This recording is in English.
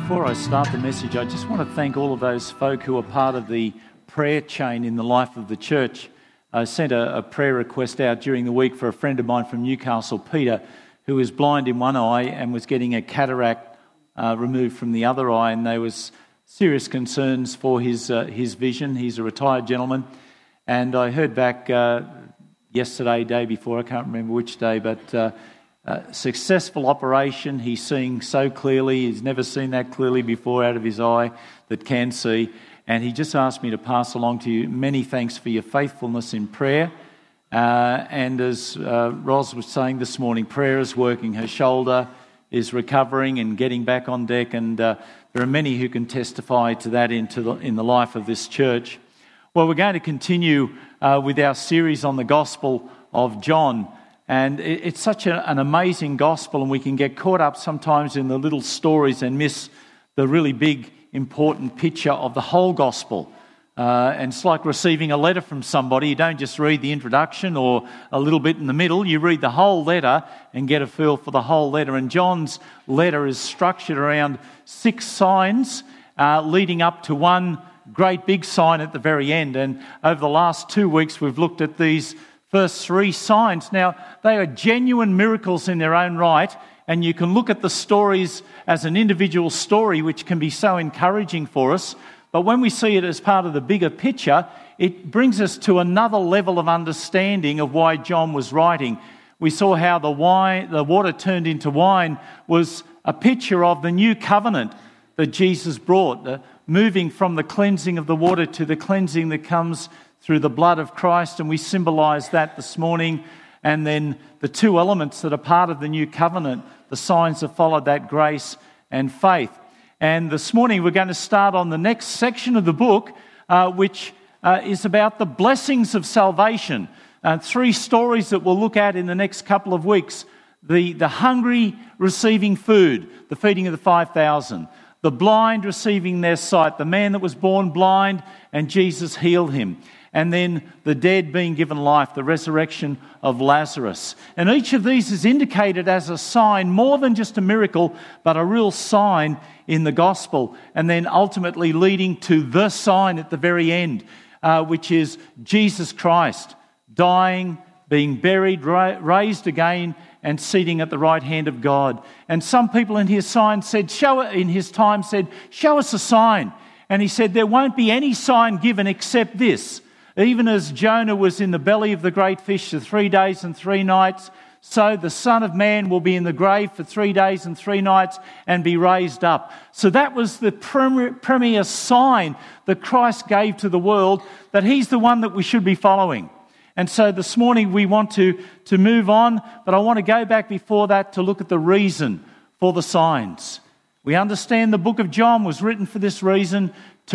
before I start the message, I just want to thank all of those folk who are part of the prayer chain in the life of the church. I sent a, a, prayer request out during the week for a friend of mine from Newcastle, Peter, who was blind in one eye and was getting a cataract uh, removed from the other eye, and there was serious concerns for his uh, his vision. He's a retired gentleman, and I heard back uh, yesterday, day before, I can't remember which day, but uh, successful operation. He's seeing so clearly. He's never seen that clearly before out of his eye that can see. And he just asked me to pass along to you many thanks for your faithfulness in prayer. Uh, and as uh, Ros was saying this morning, prayer is working. Her shoulder is recovering and getting back on deck. And uh, there are many who can testify to that into the, in the life of this church. Well, we're going to continue uh, with our series on the Gospel of John. And it's such an amazing gospel, and we can get caught up sometimes in the little stories and miss the really big, important picture of the whole gospel. Uh, and it's like receiving a letter from somebody. You don't just read the introduction or a little bit in the middle, you read the whole letter and get a feel for the whole letter. And John's letter is structured around six signs uh, leading up to one great big sign at the very end. And over the last two weeks, we've looked at these first three signs. Now, they are genuine miracles in their own right, and you can look at the stories as an individual story, which can be so encouraging for us. But when we see it as part of the bigger picture, it brings us to another level of understanding of why John was writing. We saw how the wine, the water turned into wine was a picture of the new covenant that Jesus brought, the moving from the cleansing of the water to the cleansing that comes through the blood of Christ, and we symbolize that this morning. And then the two elements that are part of the new covenant, the signs that follow that grace and faith. And this morning we're going to start on the next section of the book, uh, which uh, is about the blessings of salvation. Uh, three stories that we'll look at in the next couple of weeks the, the hungry receiving food, the feeding of the 5,000, the blind receiving their sight, the man that was born blind, and Jesus healed him and then the dead being given life, the resurrection of Lazarus. And each of these is indicated as a sign, more than just a miracle, but a real sign in the gospel, and then ultimately leading to the sign at the very end, uh, which is Jesus Christ dying, being buried, ra- raised again, and seating at the right hand of God. And some people in his sign said, show in his time said, "Show us a sign." And he said, There won't be any sign given except this even as Jonah was in the belly of the great fish for three days and three nights, so the Son of Man will be in the grave for three days and three nights and be raised up. So that was the premier sign that Christ gave to the world that He's the one that we should be following. And so this morning we want to, to move on, but I want to go back before that to look at the reason for the signs. We understand the book of John was written for this reason